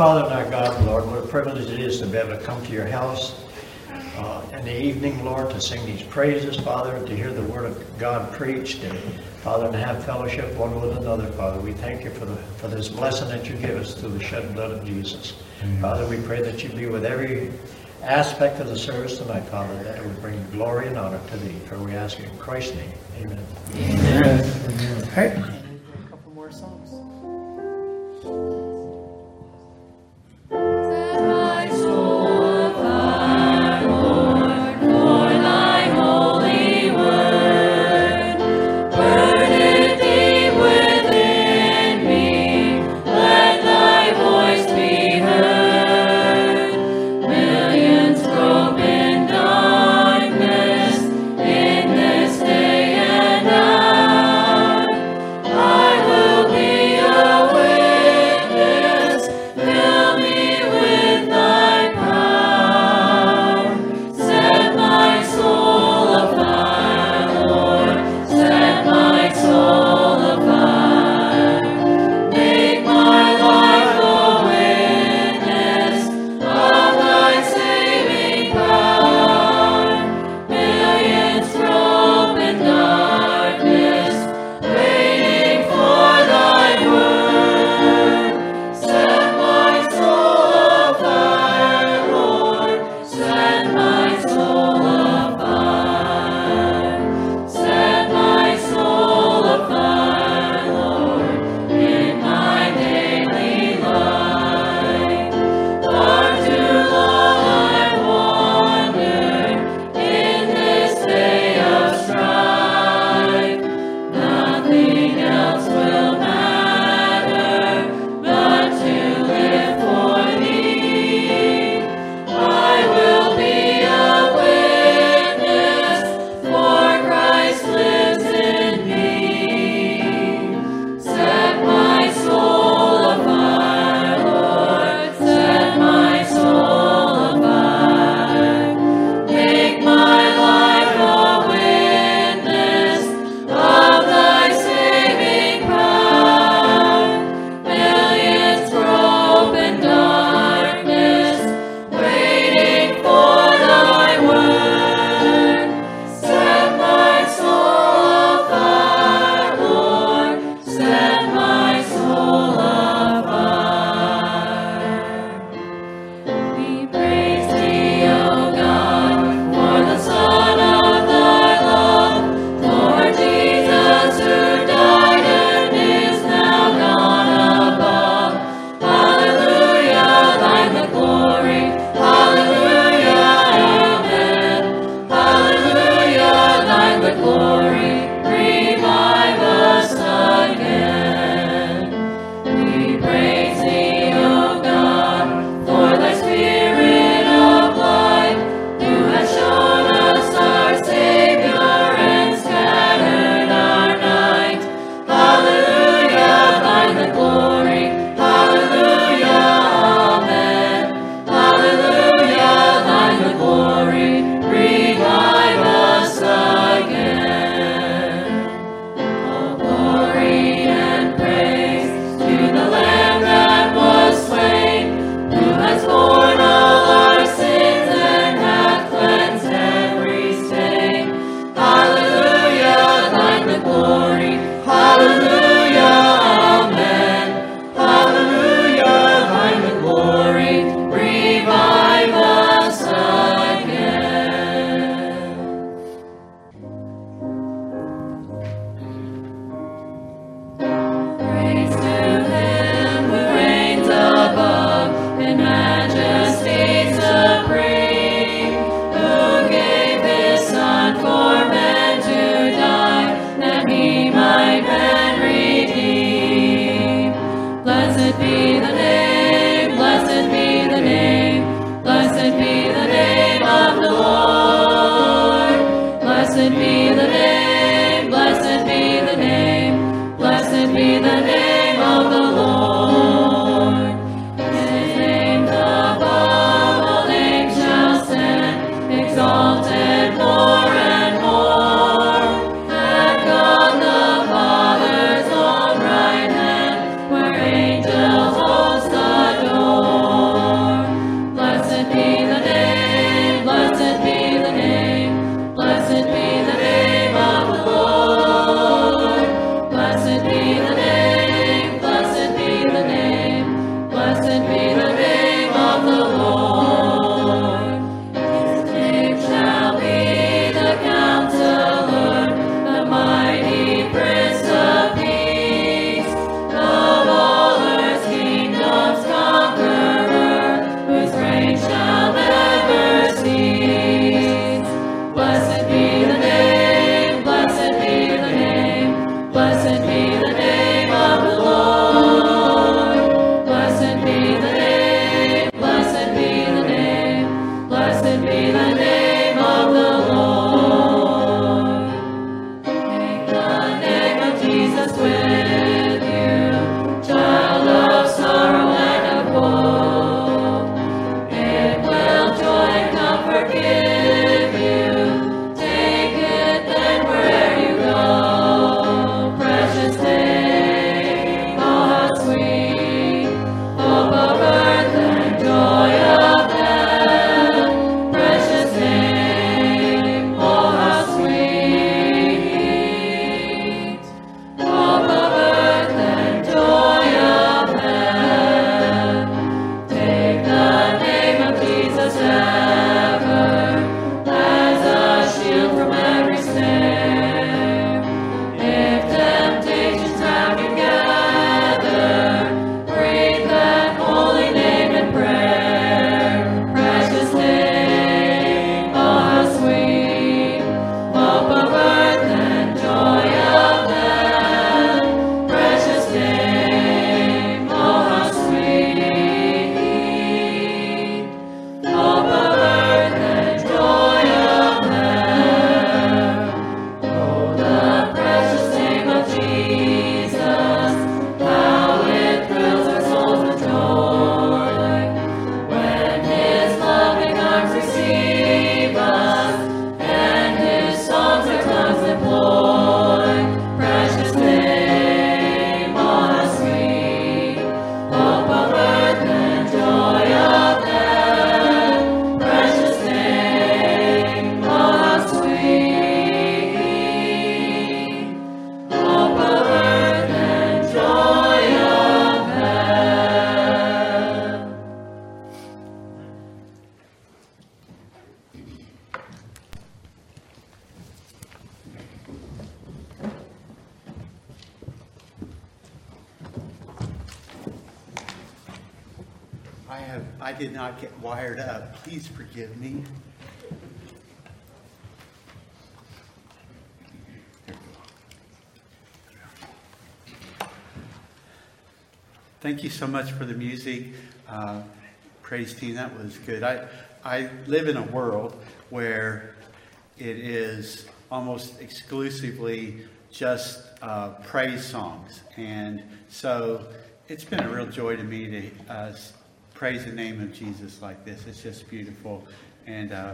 Father and our God, Lord, what a privilege it is to be able to come to your house uh, in the evening, Lord, to sing these praises, Father, and to hear the word of God preached, and Father, to have fellowship one with another, Father. We thank you for the for this blessing that you give us through the shed blood of Jesus. Father, we pray that you be with every aspect of the service tonight, Father, that it would bring glory and honor to thee. For we ask it in Christ's name. Amen. All right. A have, I did not get wired up. Please forgive me. Thank you so much for the music. Uh, praise team, that was good. I, I live in a world where it is almost exclusively just uh, praise songs. And so it's been a real joy to me to uh, praise the name of Jesus like this. It's just beautiful. And uh,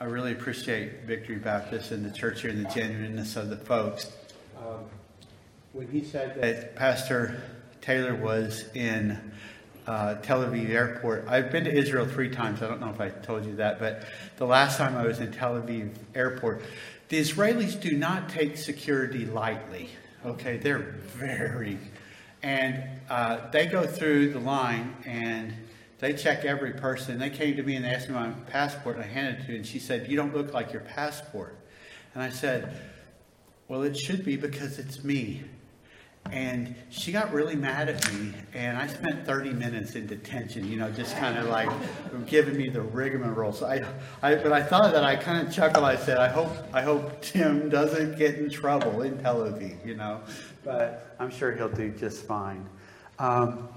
I really appreciate Victory Baptist and the church here and the genuineness of the folks. Um, when he said that Pastor Taylor was in uh, Tel Aviv airport. I've been to Israel three times. I don't know if I told you that, but the last time I was in Tel Aviv airport, the Israelis do not take security lightly. Okay, they're very, and uh, they go through the line and they check every person. They came to me and they asked me my passport, and I handed it to her, and she said, "You don't look like your passport." And I said, "Well, it should be because it's me." And she got really mad at me, and I spent 30 minutes in detention, you know, just kind of like giving me the rigmarole. So I, I, but I thought that I kind of chuckled. I said, I hope, I hope Tim doesn't get in trouble in Tel Aviv, you know, but I'm sure he'll do just fine. Um,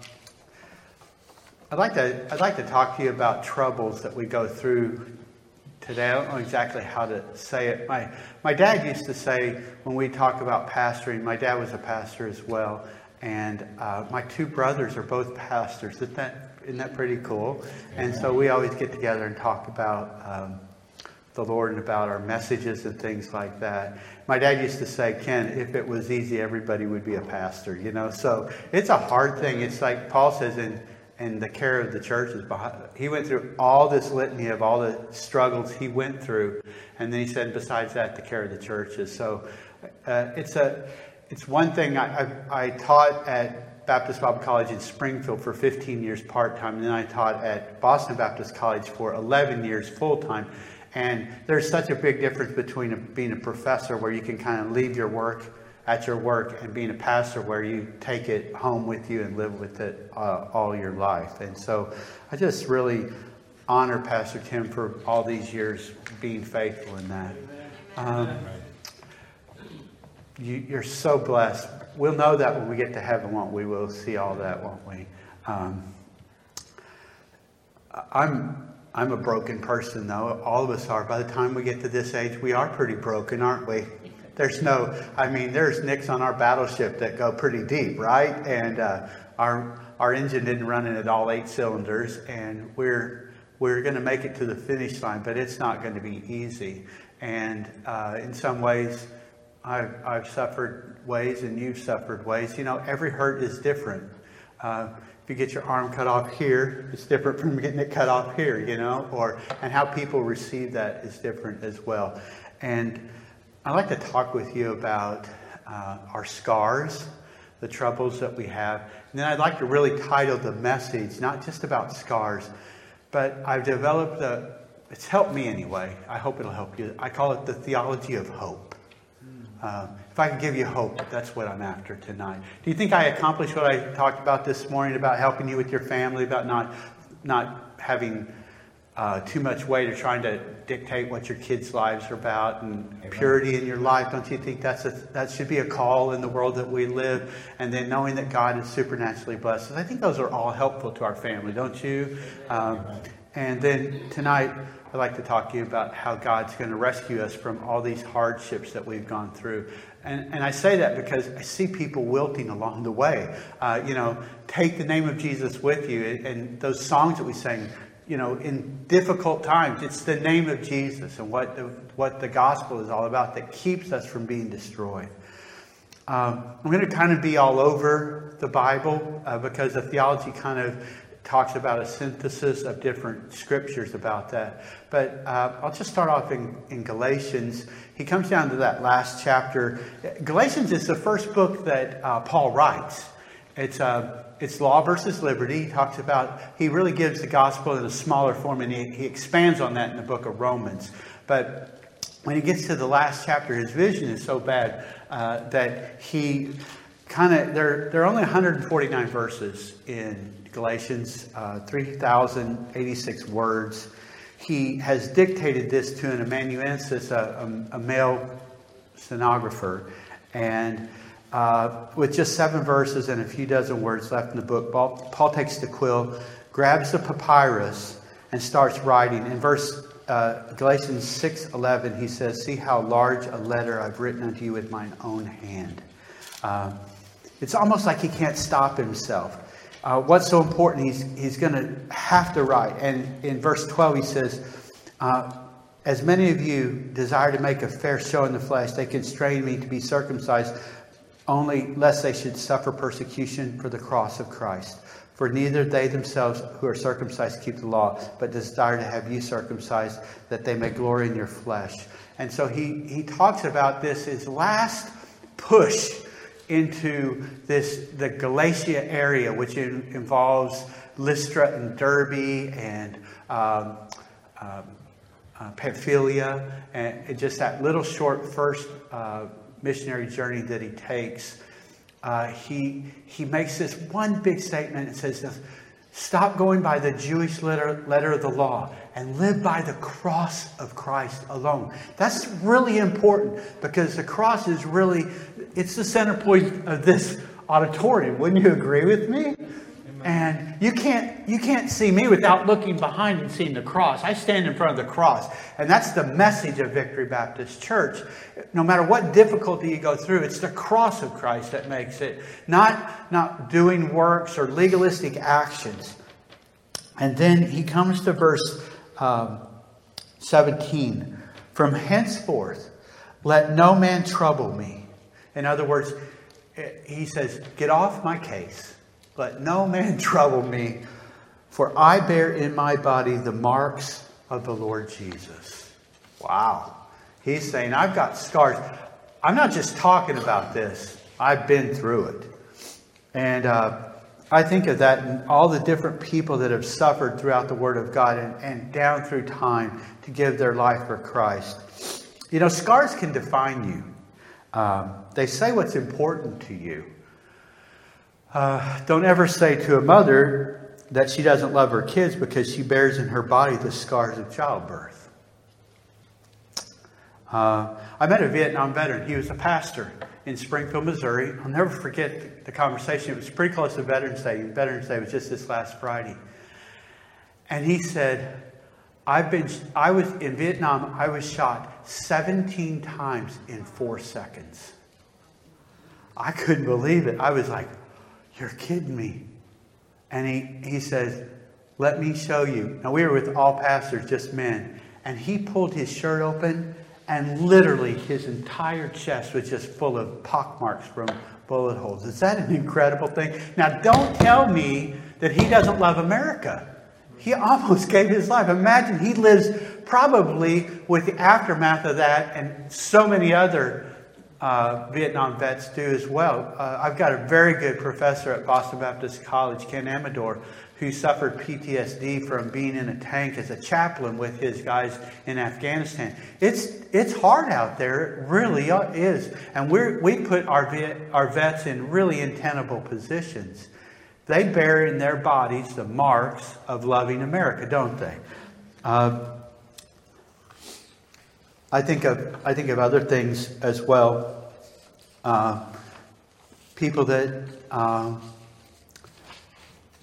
I'd like to, I'd like to talk to you about troubles that we go through today. I don't know exactly how to say it. My, my dad used to say when we talk about pastoring, my dad was a pastor as well, and uh, my two brothers are both pastors. Isn't that, isn't that pretty cool? And so we always get together and talk about um, the Lord and about our messages and things like that. My dad used to say, Ken, if it was easy, everybody would be a pastor, you know? So it's a hard thing. It's like Paul says in and the care of the church is behind. He went through all this litany of all the struggles he went through, and then he said, besides that, the care of the churches. So uh, it's a it's one thing. I, I, I, taught at Baptist Bible College in Springfield for 15 years part time, and then I taught at Boston Baptist College for 11 years full time. And there's such a big difference between a, being a professor, where you can kind of leave your work at your work and being a pastor where you take it home with you and live with it uh, all your life. And so I just really honor Pastor Tim for all these years being faithful in that. Um, you, are so blessed. We'll know that when we get to heaven, won't we? We'll see all that, won't we? Um, I'm I'm a broken person, though. All of us are. By the time we get to this age, we are pretty broken, aren't we? There's no, I mean, there's nicks on our battleship that go pretty deep, right? And uh, our our engine didn't run at all eight cylinders, and we're we're going to make it to the finish line, but it's not going to be easy. And uh, in some ways, I've, I've suffered ways, and you've suffered ways. You know, every hurt is different. Uh, if you get your arm cut off here, it's different from getting it cut off here, you know, or and how people receive that is different as well. And I'd like to talk with you about uh, our scars, the troubles that we have. And then I'd like to really title the message, not just about scars, but I've developed a, it's helped me anyway. I hope it'll help you. I call it the theology of hope. Uh, if I can give you hope, that's what I'm after tonight. Do you think I accomplished what I talked about this morning about helping you with your family, about not, not having uh, too much weight or trying to dictate what your kids' lives are about and Amen. purity in your life? Don't you think that's a, that should be a call in the world that we live? And then knowing that God is supernaturally blessed. I think those are all helpful to our family, don't you? Um, and then tonight, I'd like to talk to you about how God's going to rescue us from all these hardships that we've gone through. And, and I say that because I see people wilting along the way. Uh, you know, take the name of Jesus with you. And those songs that we sing, you know, in difficult times, it's the name of Jesus and what the, what the gospel is all about that keeps us from being destroyed. Um, I'm going to kind of be all over the Bible uh, because the theology kind of talks about a synthesis of different scriptures about that. But uh, I'll just start off in, in Galatians. He comes down to that last chapter. Galatians is the first book that uh, Paul writes. It's, uh, it's law versus liberty. He talks about, he really gives the gospel in a smaller form, and he, he expands on that in the book of Romans. But when he gets to the last chapter, his vision is so bad uh, that he kind of, there, there are only 149 verses in Galatians, uh, 3,086 words. He has dictated this to an amanuensis, a, a, a male stenographer, and uh, with just seven verses and a few dozen words left in the book, Paul, Paul takes the quill, grabs the papyrus, and starts writing. In verse uh, Galatians 6:11, he says, "See how large a letter I've written unto you with mine own hand." Uh, it's almost like he can't stop himself uh, what's so important, he's, he's going to have to write. And in verse 12, he says, uh, As many of you desire to make a fair show in the flesh, they constrain me to be circumcised, only lest they should suffer persecution for the cross of Christ. For neither they themselves who are circumcised keep the law, but desire to have you circumcised, that they may glory in your flesh. And so he, he talks about this, his last push into this the Galatia area, which in, involves Lystra and Derbe and um, um, uh, Pamphylia, and just that little short first uh, missionary journey that he takes. Uh, he he makes this one big statement and says, "Stop going by the Jewish letter letter of the law and live by the cross of Christ alone." That's really important because the cross is really it's the center point of this auditorium. Wouldn't you agree with me? And you can't you can't see me without looking behind and seeing the cross. I stand in front of the cross. And that's the message of Victory Baptist Church. No matter what difficulty you go through, it's the cross of Christ that makes it, not, not doing works or legalistic actions. And then he comes to verse um, 17. From henceforth, let no man trouble me in other words, he says, Get off my case. Let no man trouble me, for I bear in my body the marks of the Lord Jesus. Wow. He's saying, I've got scars. I'm not just talking about this, I've been through it. And uh, I think of that and all the different people that have suffered throughout the Word of God and, and down through time to give their life for Christ. You know, scars can define you. Um, they say what's important to you. Uh, don't ever say to a mother that she doesn't love her kids because she bears in her body the scars of childbirth. Uh, I met a Vietnam veteran. He was a pastor in Springfield, Missouri. I'll never forget the conversation. It was pretty close to Veterans Day. Veterans Day was just this last Friday. And he said, I've been, I was in Vietnam, I was shot 17 times in four seconds. I couldn't believe it. I was like, You're kidding me. And he, he says, Let me show you. Now, we were with all pastors, just men. And he pulled his shirt open, and literally his entire chest was just full of pockmarks from bullet holes. Is that an incredible thing? Now, don't tell me that he doesn't love America. He almost gave his life. Imagine he lives probably with the aftermath of that, and so many other uh, Vietnam vets do as well. Uh, I've got a very good professor at Boston Baptist College, Ken Amador, who suffered PTSD from being in a tank as a chaplain with his guys in Afghanistan. It's, it's hard out there, it really is. And we we put our, our vets in really untenable positions. They bear in their bodies the marks of loving America, don't they? Uh, I think of I think of other things as well. Uh, people that uh,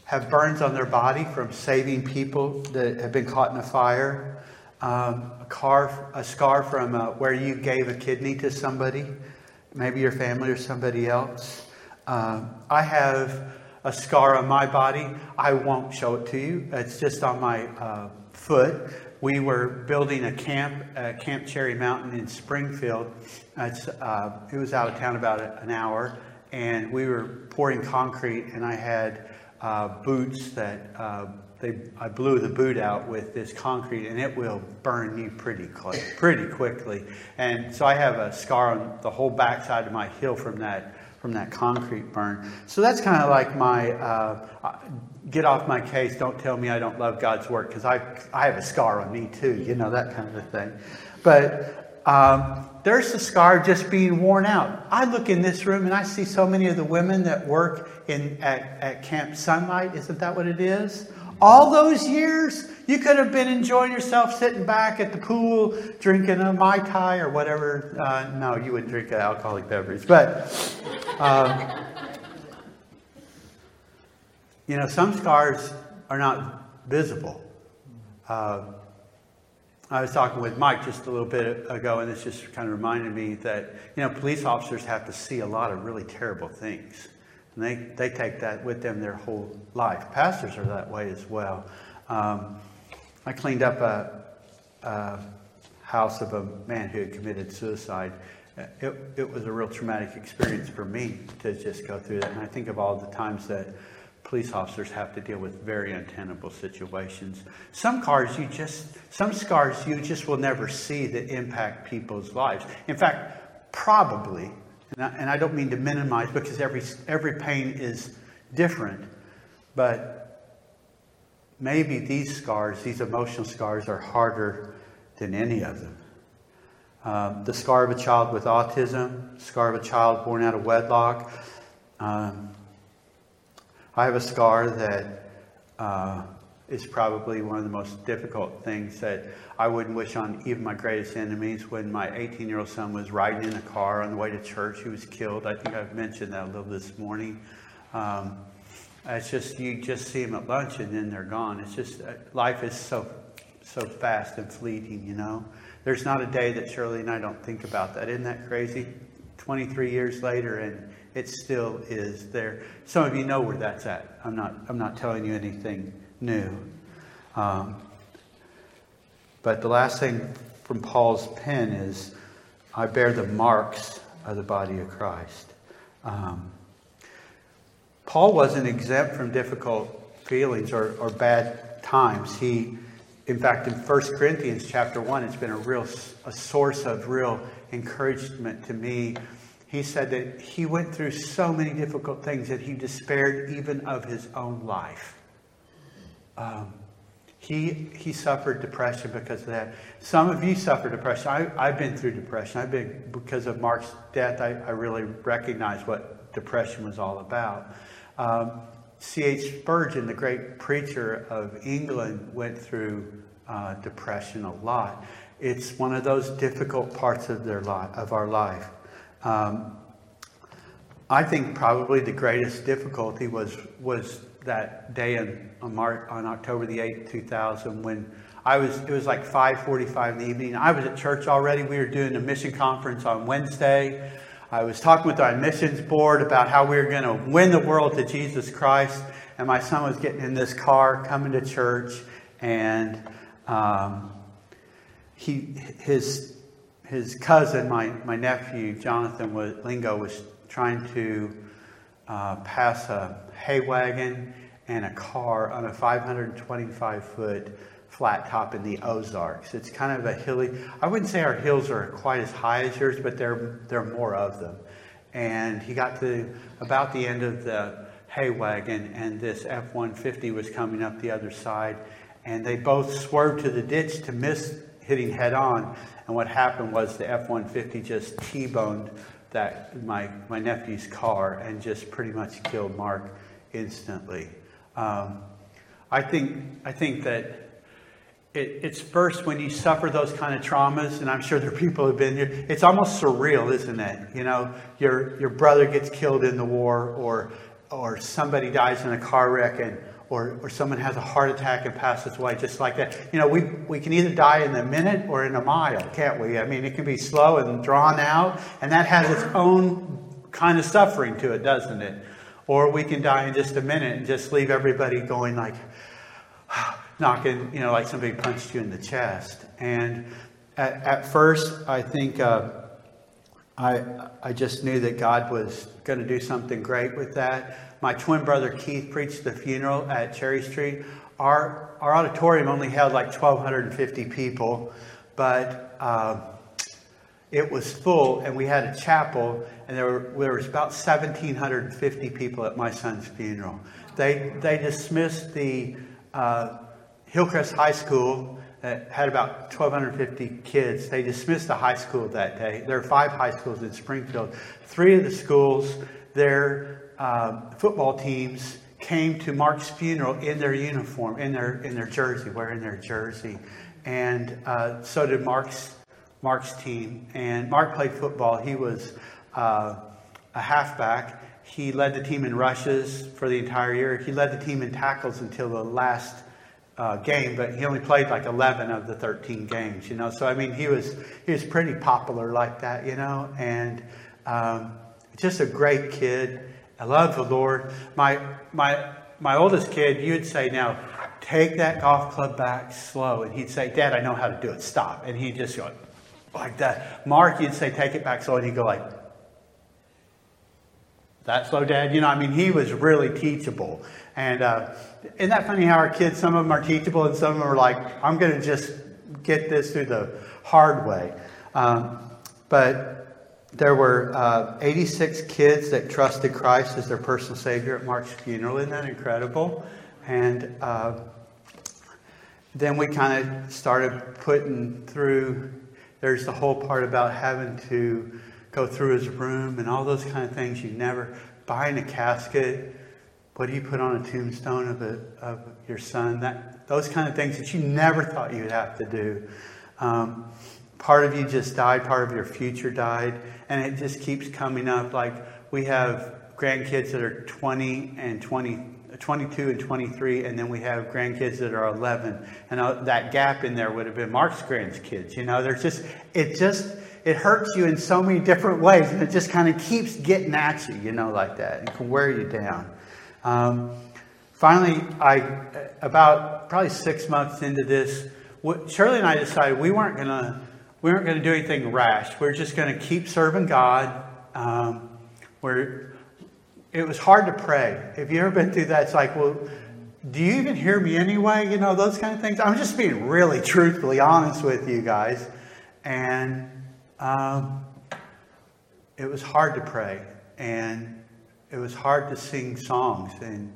have burns on their body from saving people that have been caught in a fire. Um, a, car, a scar from uh, where you gave a kidney to somebody, maybe your family or somebody else. Uh, I have a scar on my body. I won't show it to you. It's just on my uh, foot. We were building a camp at Camp Cherry Mountain in Springfield. Uh, it was out of town about an hour, and we were pouring concrete, and I had uh, boots that uh, they, I blew the boot out with this concrete, and it will burn you pretty pretty quickly. And so I have a scar on the whole backside of my heel from that from that concrete burn. So that's kind of like my uh, uh, get off my case, don't tell me I don't love God's work, because I, I have a scar on me too, you know, that kind of a thing. But um, there's the scar just being worn out. I look in this room and I see so many of the women that work in, at, at Camp Sunlight. Isn't that what it is? All those years, you could have been enjoying yourself sitting back at the pool, drinking a Mai Tai or whatever. Uh, no, you wouldn't drink an alcoholic beverage. But, um, you know, some scars are not visible. Uh, I was talking with Mike just a little bit ago, and this just kind of reminded me that, you know, police officers have to see a lot of really terrible things. And they, they take that with them their whole life. Pastors are that way as well. Um, I cleaned up a, a, house of a man who had committed suicide. It, it was a real traumatic experience for me to just go through that. And I think of all the times that police officers have to deal with very untenable situations. Some cars you just, some scars you just will never see that impact people's lives. In fact, probably and I, and I don't mean to minimize because every, every pain is different, but maybe these scars, these emotional scars, are harder than any of them. Um, the scar of a child with autism, scar of a child born out of wedlock. Um, I have a scar that uh, is probably one of the most difficult things that I wouldn't wish on even my greatest enemies. When my 18 year old son was riding in a car on the way to church, he was killed. I think I've mentioned that a little this morning. Um, it's just, you just see them at lunch and then they're gone. It's just, uh, life is so, so fast and fleeting, you know. There's not a day that Shirley and I don't think about that. Isn't that crazy? 23 years later and it still is there. Some of you know where that's at. I'm not, I'm not telling you anything new. Um, but the last thing from Paul's pen is I bear the marks of the body of Christ. Um, Paul wasn't exempt from difficult feelings or, or bad times. He, in fact, in 1 Corinthians chapter 1, it's been a real a source of real encouragement to me. He said that he went through so many difficult things that he despaired even of his own life. Um, he, he suffered depression because of that. Some of you suffer depression. I, I've been through depression. I've been, because of Mark's death, I, I really recognize what depression was all about. Um, C.H. Spurgeon, the great preacher of England, went through uh, depression a lot. It's one of those difficult parts of their life, of our life. Um, I think probably the greatest difficulty was was that day in, on, March, on October the 8th, 2000, when I was, it was like 5.45 in the evening. I was at church already. We were doing a mission conference on Wednesday. I was talking with our missions board about how we were going to win the world to Jesus Christ. And my son was getting in this car, coming to church, and um, he, his, his cousin, my, my nephew, Jonathan was, Lingo, was trying to uh, pass a hay wagon and a car on a 525 foot flat top in the Ozarks. It's kind of a hilly. I wouldn't say our hills are quite as high as yours, but there there are more of them. And he got to about the end of the hay wagon, and this F-150 was coming up the other side, and they both swerved to the ditch to miss hitting head on. And what happened was the F-150 just T-boned that my my nephew's car and just pretty much killed Mark instantly. Um, I think I think that it, it's first when you suffer those kind of traumas, and I'm sure there are people who've been here. It's almost surreal, isn't it? You know, your your brother gets killed in the war, or or somebody dies in a car wreck, and or, or someone has a heart attack and passes away just like that. You know, we, we can either die in a minute or in a mile, can't we? I mean, it can be slow and drawn out, and that has its own kind of suffering to it, doesn't it? Or we can die in just a minute and just leave everybody going like, knocking, you know, like somebody punched you in the chest. And at, at first, I think uh, I, I just knew that God was going to do something great with that. My twin brother Keith preached the funeral at Cherry Street. Our, our auditorium only held like 1,250 people, but uh, it was full, and we had a chapel, and there, were, there was about 1,750 people at my son's funeral. They, they dismissed the uh, Hillcrest High School that had about 1,250 kids. They dismissed the high school that day. There are five high schools in Springfield. Three of the schools, their uh, football teams came to Mark's funeral in their uniform, in their in their jersey, wearing their jersey, and uh, so did Mark's Mark's team. And Mark played football. He was uh, a halfback. He led the team in rushes for the entire year. He led the team in tackles until the last uh, game, but he only played like 11 of the 13 games, you know. So I mean, he was he was pretty popular like that, you know, and um, just a great kid. I love the Lord. My my my oldest kid, you'd say now, take that golf club back slow, and he'd say, Dad, I know how to do it. Stop, and he'd just go like that. Mark, you'd say, take it back slow, and he'd go like. That slow, Dad? You know, I mean, he was really teachable. And uh, isn't that funny how our kids, some of them are teachable and some of them are like, I'm going to just get this through the hard way. Um, but there were uh, 86 kids that trusted Christ as their personal Savior at Mark's funeral. Isn't that incredible? And uh, then we kind of started putting through, there's the whole part about having to go through his room and all those kind of things. You never, buying a casket what do you put on a tombstone of, a, of your son? That, those kind of things that you never thought you'd have to do. Um, part of you just died, part of your future died, and it just keeps coming up. Like we have grandkids that are 20 and 20, 22 and 23, and then we have grandkids that are 11. And uh, that gap in there would have been Mark's grandkids. You know, there's just, it just, it hurts you in so many different ways, and it just kind of keeps getting at you, you know, like that. It can wear you down. Um, finally, I about probably six months into this, Shirley and I decided we weren't gonna we weren't gonna do anything rash. We are just gonna keep serving God. Um, where it was hard to pray. Have you ever been through that? It's like, well, do you even hear me anyway? You know, those kind of things. I'm just being really truthfully honest with you guys. And um, it was hard to pray. And it was hard to sing songs, and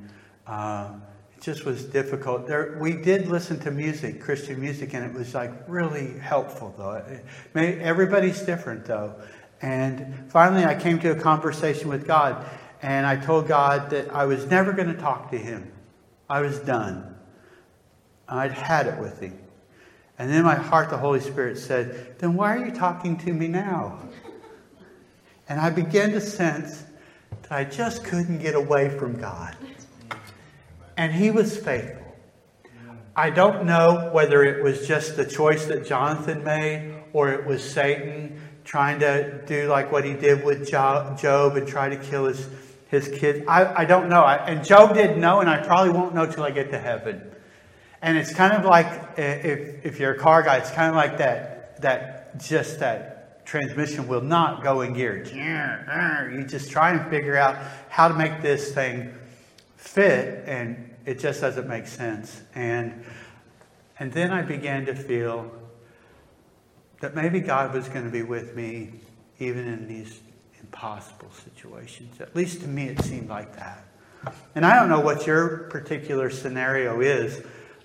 uh, it just was difficult. There, we did listen to music, Christian music, and it was like really helpful, though. Everybody's different, though. And finally, I came to a conversation with God, and I told God that I was never going to talk to Him. I was done. I'd had it with Him. And then my heart, the Holy Spirit said, Then why are you talking to me now? And I began to sense that I just couldn't get away from God. And He was faithful. I don't know whether it was just the choice that Jonathan made or it was Satan trying to do like what he did with Job and try to kill his, his kids. I, I don't know. I, and Job didn't know, and I probably won't know till I get to heaven. And it's kind of like if, if you're a car guy, it's kind of like that, that just that transmission will not go in gear. You just try and figure out how to make this thing fit, and it just doesn't make sense. And, and then I began to feel that maybe God was going to be with me even in these impossible situations. At least to me, it seemed like that. And I don't know what your particular scenario is.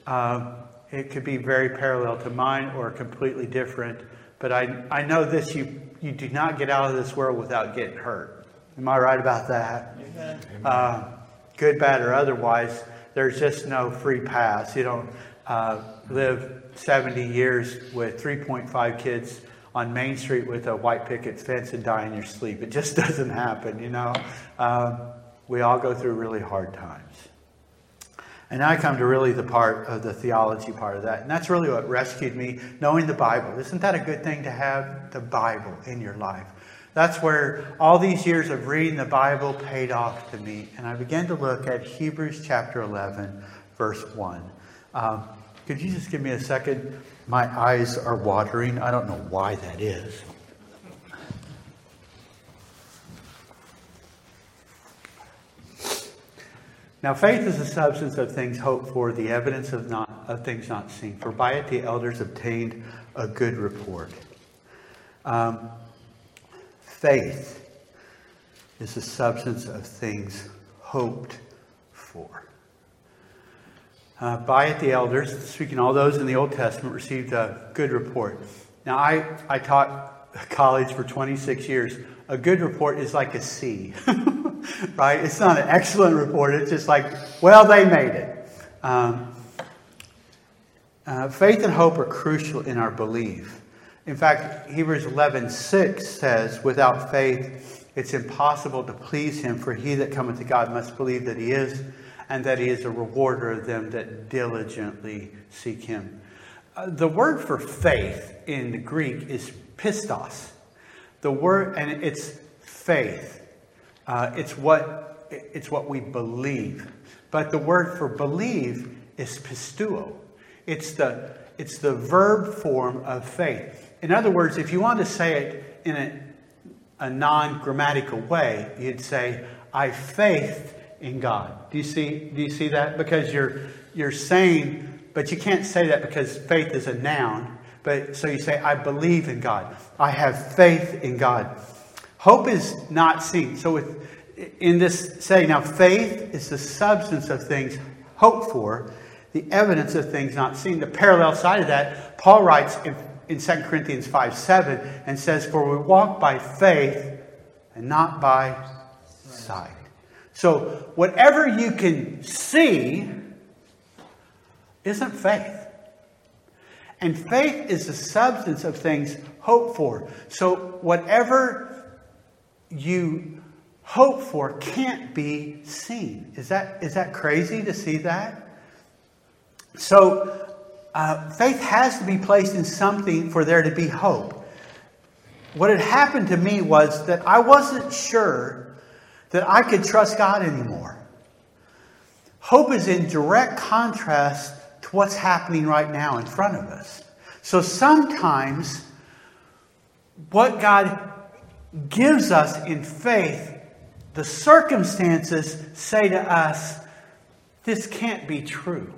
Um, it could be very parallel to mine or completely different. But I, I know this you, you do not get out of this world without getting hurt. Am I right about that? Uh, good, bad, or otherwise, there's just no free pass. You don't uh, live 70 years with 3.5 kids on Main Street with a white picket fence and die in your sleep. It just doesn't happen, you know. Um, we all go through really hard times. And I come to really the part of the theology part of that. And that's really what rescued me, knowing the Bible. Isn't that a good thing to have the Bible in your life? That's where all these years of reading the Bible paid off to me. And I began to look at Hebrews chapter 11, verse 1. Um, could you just give me a second? My eyes are watering. I don't know why that is. Now, faith is the substance of things hoped for, the evidence of, not, of things not seen. For by it the elders obtained a good report. Um, faith is the substance of things hoped for. Uh, by it, the elders, speaking all those in the Old Testament, received a good report. Now, I, I taught college for 26 years. A good report is like a C, right? It's not an excellent report. It's just like, well, they made it. Um, uh, faith and hope are crucial in our belief. In fact, Hebrews 11 6 says, without faith, it's impossible to please him, for he that cometh to God must believe that he is and that he is a rewarder of them that diligently seek him. Uh, the word for faith in the Greek is pistos. The word, and it's faith. Uh, it's what it's what we believe. But the word for believe is pisteuo. It's the it's the verb form of faith. In other words, if you want to say it in a, a non-grammatical way, you'd say, "I faith in God. Do you see, do you see that? Because you're, you're saying, but you can't say that because faith is a noun. But so you say, I believe in God. I have faith in God. Hope is not seen. So with, in this saying, now faith is the substance of things hoped for, the evidence of things not seen. The parallel side of that, Paul writes in, in 2 Corinthians 5 7 and says, For we walk by faith and not by sight. So, whatever you can see isn't faith. And faith is the substance of things hoped for. So, whatever you hope for can't be seen. Is that, is that crazy to see that? So, uh, faith has to be placed in something for there to be hope. What had happened to me was that I wasn't sure that I could trust God anymore. Hope is in direct contrast to what's happening right now in front of us. So sometimes what God gives us in faith, the circumstances say to us, this can't be true.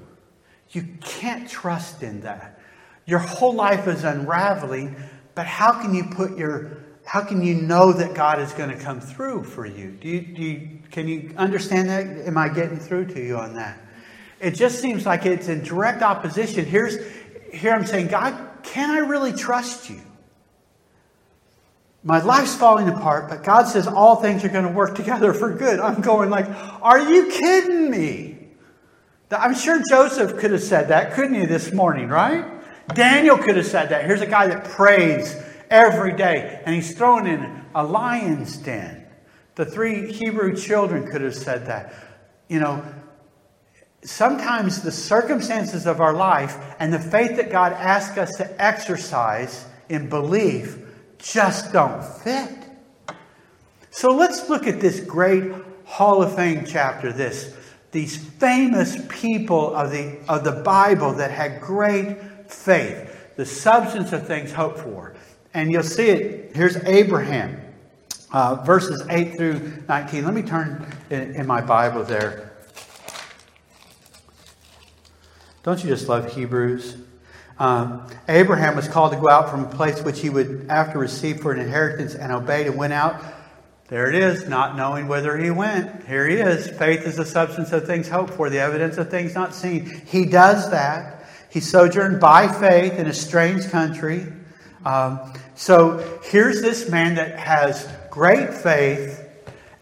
You can't trust in that. Your whole life is unraveling, but how can you put your how can you know that God is going to come through for you? Do you, do you? Can you understand that? Am I getting through to you on that? It just seems like it's in direct opposition. Here's, here I'm saying, God, can I really trust you? My life's falling apart, but God says all things are going to work together for good. I'm going like, are you kidding me? I'm sure Joseph could have said that, couldn't he, this morning, right? Daniel could have said that. Here's a guy that prays every day. And he's thrown in a lion's den. The three Hebrew children could have said that. You know, sometimes the circumstances of our life and the faith that God asks us to exercise in belief just don't fit. So let's look at this great Hall of Fame chapter, this these famous people of the of the Bible that had great faith, the substance of things hoped for. And you'll see it. Here's Abraham, uh, verses 8 through 19. Let me turn in, in my Bible there. Don't you just love Hebrews? Um, Abraham was called to go out from a place which he would after receive for an inheritance and obeyed and went out. There it is, not knowing whither he went. Here he is. Faith is the substance of things hoped for, the evidence of things not seen. He does that. He sojourned by faith in a strange country. Um, so here's this man that has great faith,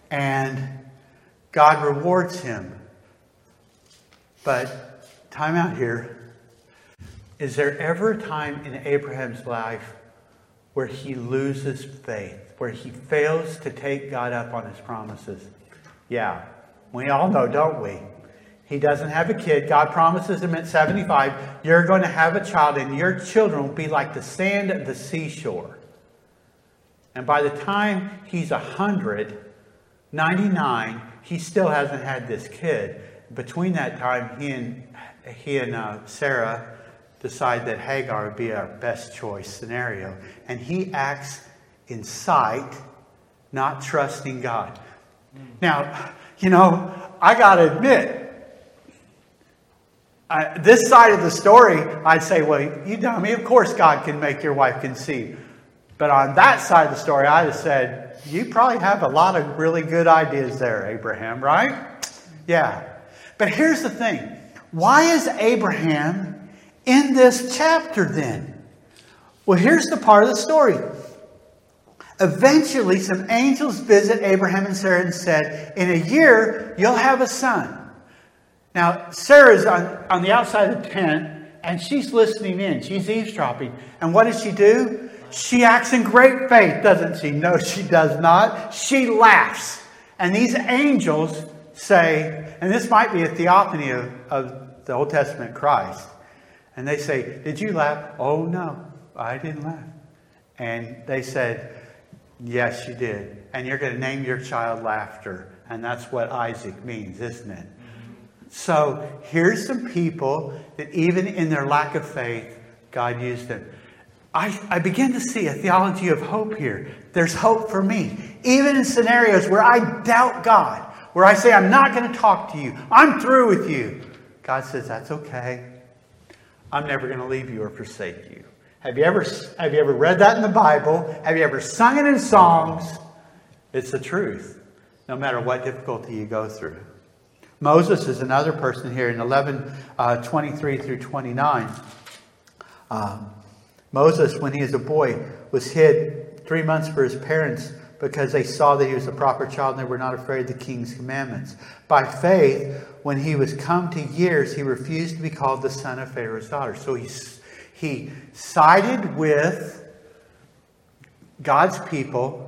and God rewards him. But time out here. Is there ever a time in Abraham's life where he loses faith, where he fails to take God up on his promises? Yeah, we all know, don't we? He doesn't have a kid. God promises him at 75, you're going to have a child, and your children will be like the sand of the seashore. And by the time he's 100, 99, he still hasn't had this kid. Between that time, he and he and uh, Sarah decide that Hagar would be our best choice scenario. And he acts in sight, not trusting God. Now, you know, I got to admit, I, this side of the story, I'd say, well, you dummy, of course God can make your wife conceive. But on that side of the story, I'd have said, you probably have a lot of really good ideas there, Abraham, right? Yeah. But here's the thing why is Abraham in this chapter then? Well, here's the part of the story. Eventually, some angels visit Abraham and Sarah and said, In a year, you'll have a son. Now, Sarah's on, on the outside of the tent, and she's listening in. She's eavesdropping. And what does she do? She acts in great faith, doesn't she? No, she does not. She laughs. And these angels say, and this might be a theophany of, of the Old Testament Christ. And they say, Did you laugh? Oh, no, I didn't laugh. And they said, Yes, you did. And you're going to name your child Laughter. And that's what Isaac means, isn't it? So here's some people that, even in their lack of faith, God used them. I, I begin to see a theology of hope here. There's hope for me. Even in scenarios where I doubt God, where I say, I'm not going to talk to you, I'm through with you. God says, That's okay. I'm never going to leave you or forsake you. Have you, ever, have you ever read that in the Bible? Have you ever sung it in songs? It's the truth, no matter what difficulty you go through. Moses is another person here in 11 uh, 23 through 29. Um, Moses, when he was a boy, was hid three months for his parents because they saw that he was a proper child and they were not afraid of the king's commandments. By faith, when he was come to years, he refused to be called the son of Pharaoh's daughter. So he, he sided with God's people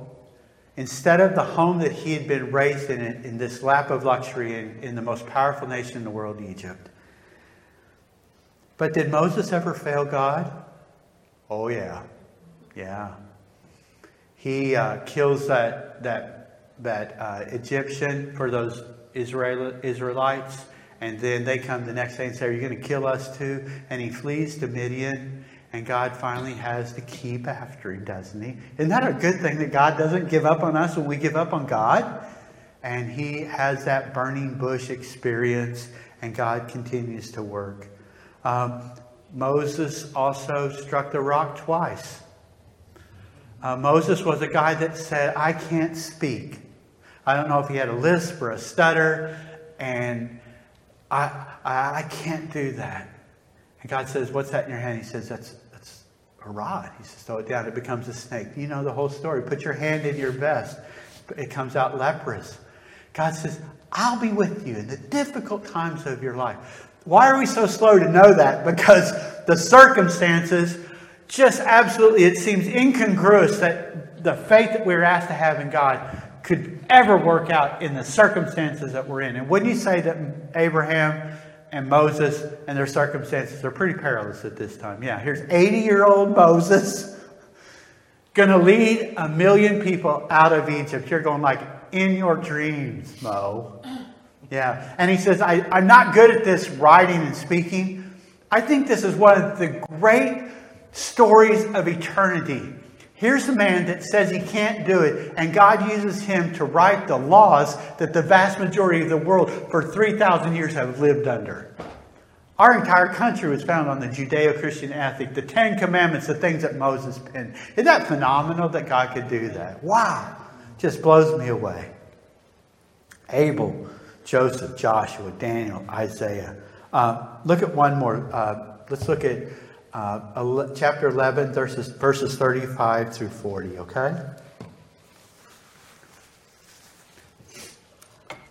instead of the home that he had been raised in, in this lap of luxury in, in the most powerful nation in the world, Egypt. But did Moses ever fail God? Oh, yeah. Yeah. He uh, kills that, that, that uh, Egyptian for those Israel, Israelites. And then they come the next day and say, Are you going to kill us too? And he flees to Midian. And God finally has to keep after him, doesn't he? Isn't that a good thing that God doesn't give up on us when we give up on God? And he has that burning bush experience, and God continues to work. Um, Moses also struck the rock twice. Uh, Moses was a guy that said, I can't speak. I don't know if he had a lisp or a stutter, and I, I, I can't do that. And God says, What's that in your hand? He says, That's, that's a rod. He says, Throw it down, it becomes a snake. You know the whole story. Put your hand in your vest, it comes out leprous. God says, I'll be with you in the difficult times of your life. Why are we so slow to know that? Because the circumstances just absolutely, it seems incongruous that the faith that we're asked to have in God could ever work out in the circumstances that we're in. And wouldn't you say that Abraham and Moses and their circumstances are pretty perilous at this time. Yeah, here's 80 year old Moses going to lead a million people out of Egypt. You're going like, in your dreams, Mo. Yeah. And he says, I, I'm not good at this writing and speaking. I think this is one of the great stories of eternity. Here's a man that says he can't do it, and God uses him to write the laws that the vast majority of the world for 3,000 years have lived under. Our entire country was founded on the Judeo Christian ethic, the Ten Commandments, the things that Moses penned. Isn't that phenomenal that God could do that? Wow. Just blows me away. Abel, Joseph, Joshua, Daniel, Isaiah. Uh, look at one more. Uh, let's look at uh, chapter 11, verses, verses 35 through 40, okay?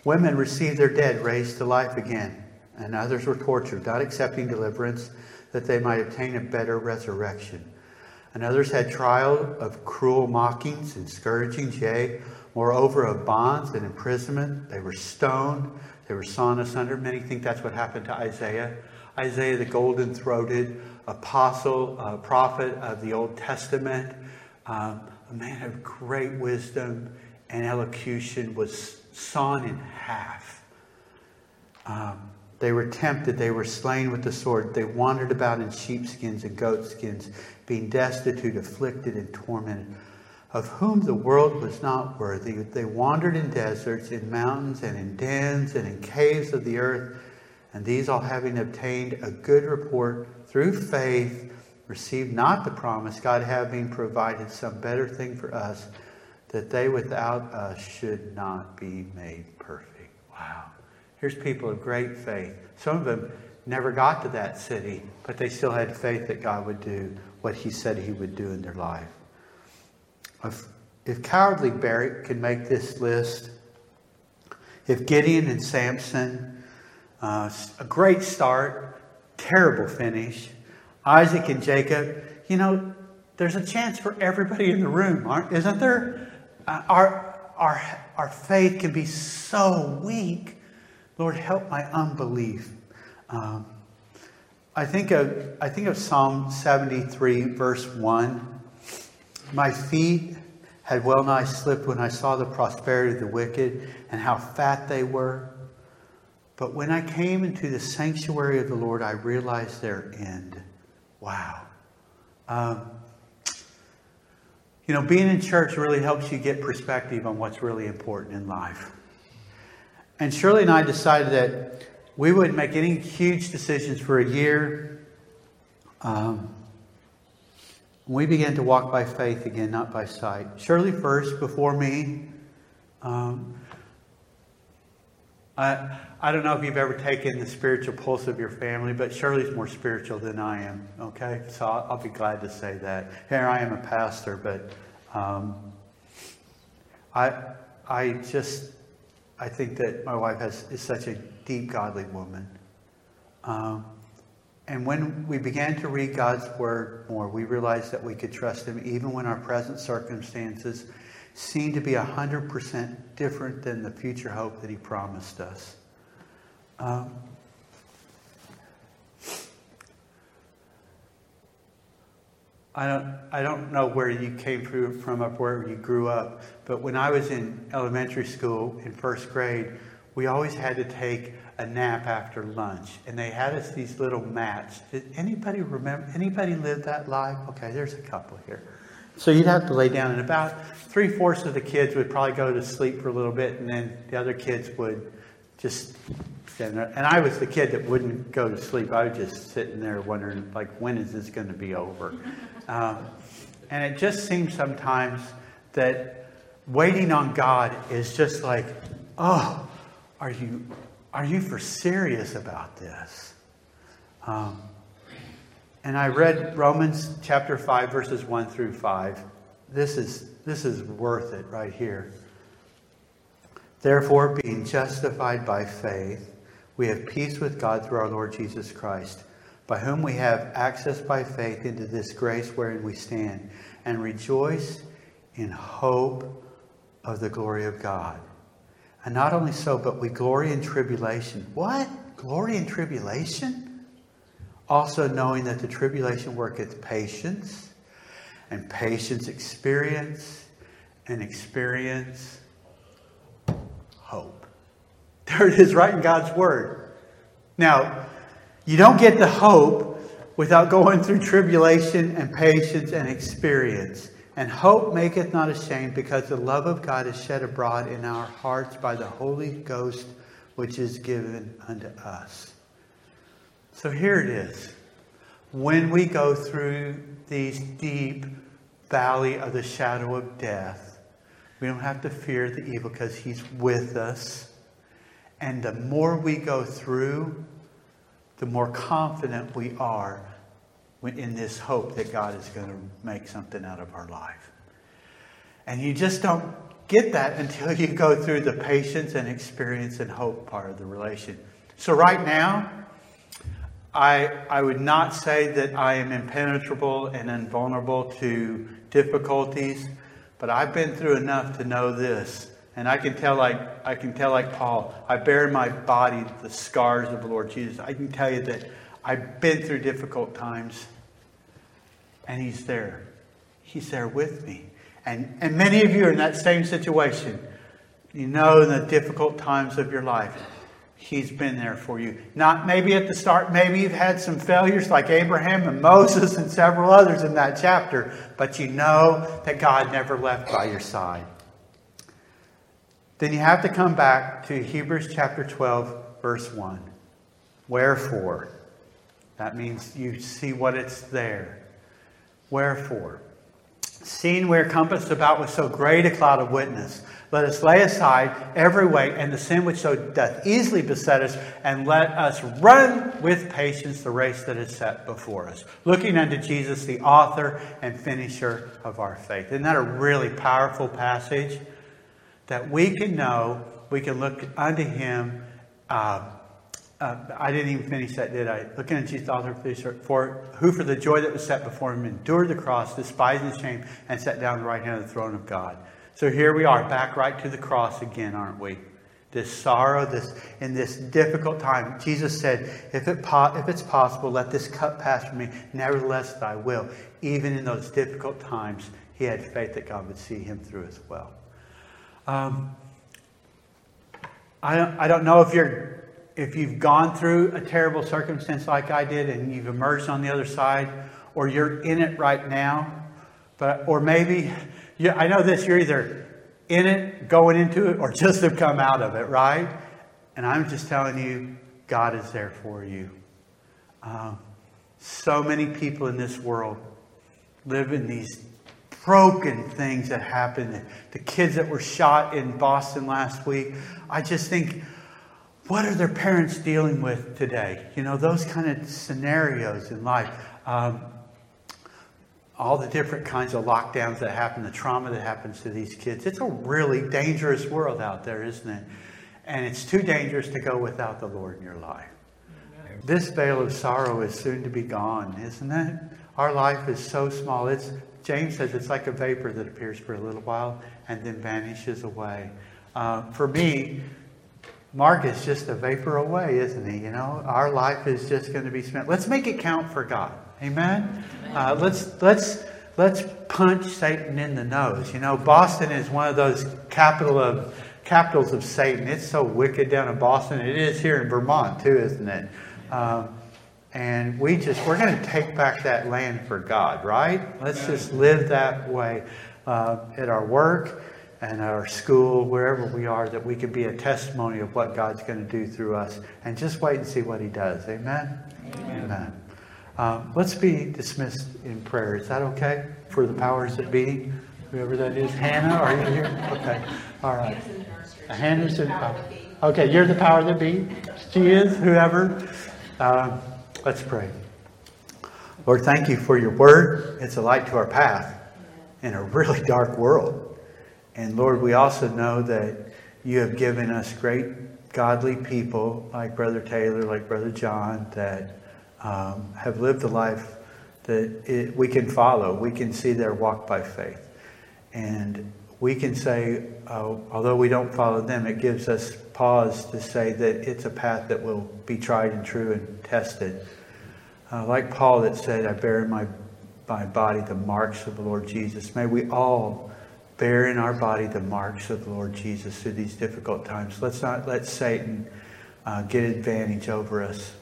Women received their dead raised to life again, and others were tortured, not accepting deliverance that they might obtain a better resurrection. And others had trial of cruel mockings and scourgings, yea, moreover of bonds and imprisonment. They were stoned, they were sawn asunder. Many think that's what happened to Isaiah. Isaiah, the golden throated apostle, uh, prophet of the Old Testament, um, a man of great wisdom and elocution, was sawn in half. Um, they were tempted, they were slain with the sword. They wandered about in sheepskins and goatskins, being destitute, afflicted, and tormented, of whom the world was not worthy. They wandered in deserts, in mountains, and in dens, and in caves of the earth. And these all having obtained a good report through faith, received not the promise, God having provided some better thing for us, that they without us should not be made perfect. Wow. Here's people of great faith. Some of them never got to that city, but they still had faith that God would do what he said he would do in their life. If, if cowardly Barak can make this list, if Gideon and Samson, uh, a great start, terrible finish. Isaac and Jacob, you know, there's a chance for everybody in the room, aren't, isn't there? Uh, our, our, our faith can be so weak. Lord, help my unbelief. Um, I think of I think of Psalm 73, verse 1. My feet had well nigh slipped when I saw the prosperity of the wicked and how fat they were. But when I came into the sanctuary of the Lord, I realized their end. Wow. Um, you know, being in church really helps you get perspective on what's really important in life. And Shirley and I decided that we wouldn't make any huge decisions for a year. Um, we began to walk by faith again, not by sight. Shirley first, before me. Um, I, I don't know if you've ever taken the spiritual pulse of your family, but Shirley's more spiritual than I am, okay? So I'll, I'll be glad to say that. Here I am a pastor, but um, I, I just, I think that my wife has, is such a deep, godly woman. Um, and when we began to read God's Word more, we realized that we could trust Him even when our present circumstances seem to be 100% different than the future hope that he promised us. Um, I don't, I don't know where you came from up where you grew up, but when I was in elementary school in first grade, we always had to take a nap after lunch, and they had us these little mats. Did anybody remember? Anybody live that life? Okay, there's a couple here. So you'd have to lay down, and about three fourths of the kids would probably go to sleep for a little bit, and then the other kids would just stand there. And I was the kid that wouldn't go to sleep. I was just sitting there wondering, like, when is this going to be over? Um, and it just seems sometimes that waiting on God is just like, oh, are you are you for serious about this? Um, and I read Romans chapter 5, verses 1 through 5. This is, this is worth it right here. Therefore, being justified by faith, we have peace with God through our Lord Jesus Christ, by whom we have access by faith into this grace wherein we stand, and rejoice in hope of the glory of God. And not only so, but we glory in tribulation. What? glory in tribulation? Also knowing that the tribulation worketh patience, and patience experience, and experience hope. There it is, right in God's Word. Now, you don't get the hope without going through tribulation and patience and experience. And hope maketh not ashamed, because the love of God is shed abroad in our hearts by the Holy Ghost, which is given unto us. So here it is. When we go through these deep valley of the shadow of death, we don't have to fear the evil because he's with us. And the more we go through, the more confident we are in this hope that God is going to make something out of our life. And you just don't get that until you go through the patience and experience and hope part of the relation. So, right now, I, I would not say that I am impenetrable and invulnerable to difficulties, but I've been through enough to know this. And I can tell like I can tell like Paul, I bear in my body the scars of the Lord Jesus. I can tell you that I've been through difficult times and he's there. He's there with me. And, and many of you are in that same situation. You know, in the difficult times of your life, He's been there for you. Not maybe at the start, maybe you've had some failures like Abraham and Moses and several others in that chapter, but you know that God never left by your side. Then you have to come back to Hebrews chapter 12, verse 1. Wherefore? That means you see what it's there. Wherefore, seeing we are compassed about with so great a cloud of witness, let us lay aside every weight and the sin which so doth easily beset us, and let us run with patience the race that is set before us, looking unto Jesus, the author and finisher of our faith. Isn't that a really powerful passage? That we can know, we can look unto him. Uh, uh, I didn't even finish that, did I? Looking at Jesus, author and finish for who for the joy that was set before him endured the cross, despising the shame, and sat down at the right hand of the throne of God. So here we are, back right to the cross again, aren't we? This sorrow, this in this difficult time. Jesus said, if, it po- if it's possible, let this cup pass from me. Nevertheless, thy will. Even in those difficult times, he had faith that God would see him through as well. Um, I, don't, I don't know if you're if you've gone through a terrible circumstance like I did and you've emerged on the other side, or you're in it right now, but or maybe you, I know this you're either in it, going into it, or just have come out of it, right? And I'm just telling you, God is there for you. Um, so many people in this world live in these broken things that happen. The kids that were shot in Boston last week. I just think what are their parents dealing with today? You know, those kind of scenarios in life. Um, all the different kinds of lockdowns that happen, the trauma that happens to these kids. It's a really dangerous world out there, isn't it? And it's too dangerous to go without the Lord in your life. This veil of sorrow is soon to be gone, isn't it? Our life is so small. It's James says it's like a vapor that appears for a little while and then vanishes away. Uh, for me, Mark is just a vapor away, isn't he? You know, our life is just going to be spent. Let's make it count for God. Amen. Uh, let's let's let's punch Satan in the nose. You know, Boston is one of those capital of capitals of Satan. It's so wicked down in Boston. It is here in Vermont too, isn't it? Um, and we just we're going to take back that land for God, right? Let's just live that way uh, at our work and our school, wherever we are, that we can be a testimony of what God's going to do through us. And just wait and see what He does. Amen? Amen. Amen. Um, let's be dismissed in prayer. Is that okay? For the powers that be, whoever that is. Hannah, are you here? Okay. All right. Hannah's in power. Okay, you're the power that be. She is, whoever. Uh, let's pray. Lord, thank you for your word. It's a light to our path in a really dark world. And Lord, we also know that you have given us great godly people like Brother Taylor, like Brother John, that um, have lived a life that it, we can follow. We can see their walk by faith. And we can say, uh, although we don't follow them, it gives us pause to say that it's a path that will be tried and true and tested. Uh, like Paul that said, I bear in my, my body the marks of the Lord Jesus. May we all bear in our body the marks of the Lord Jesus through these difficult times. Let's not let Satan uh, get advantage over us.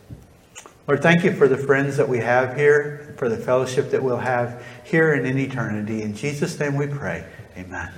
Lord, thank you for the friends that we have here, for the fellowship that we'll have here and in eternity. In Jesus' name we pray. Amen.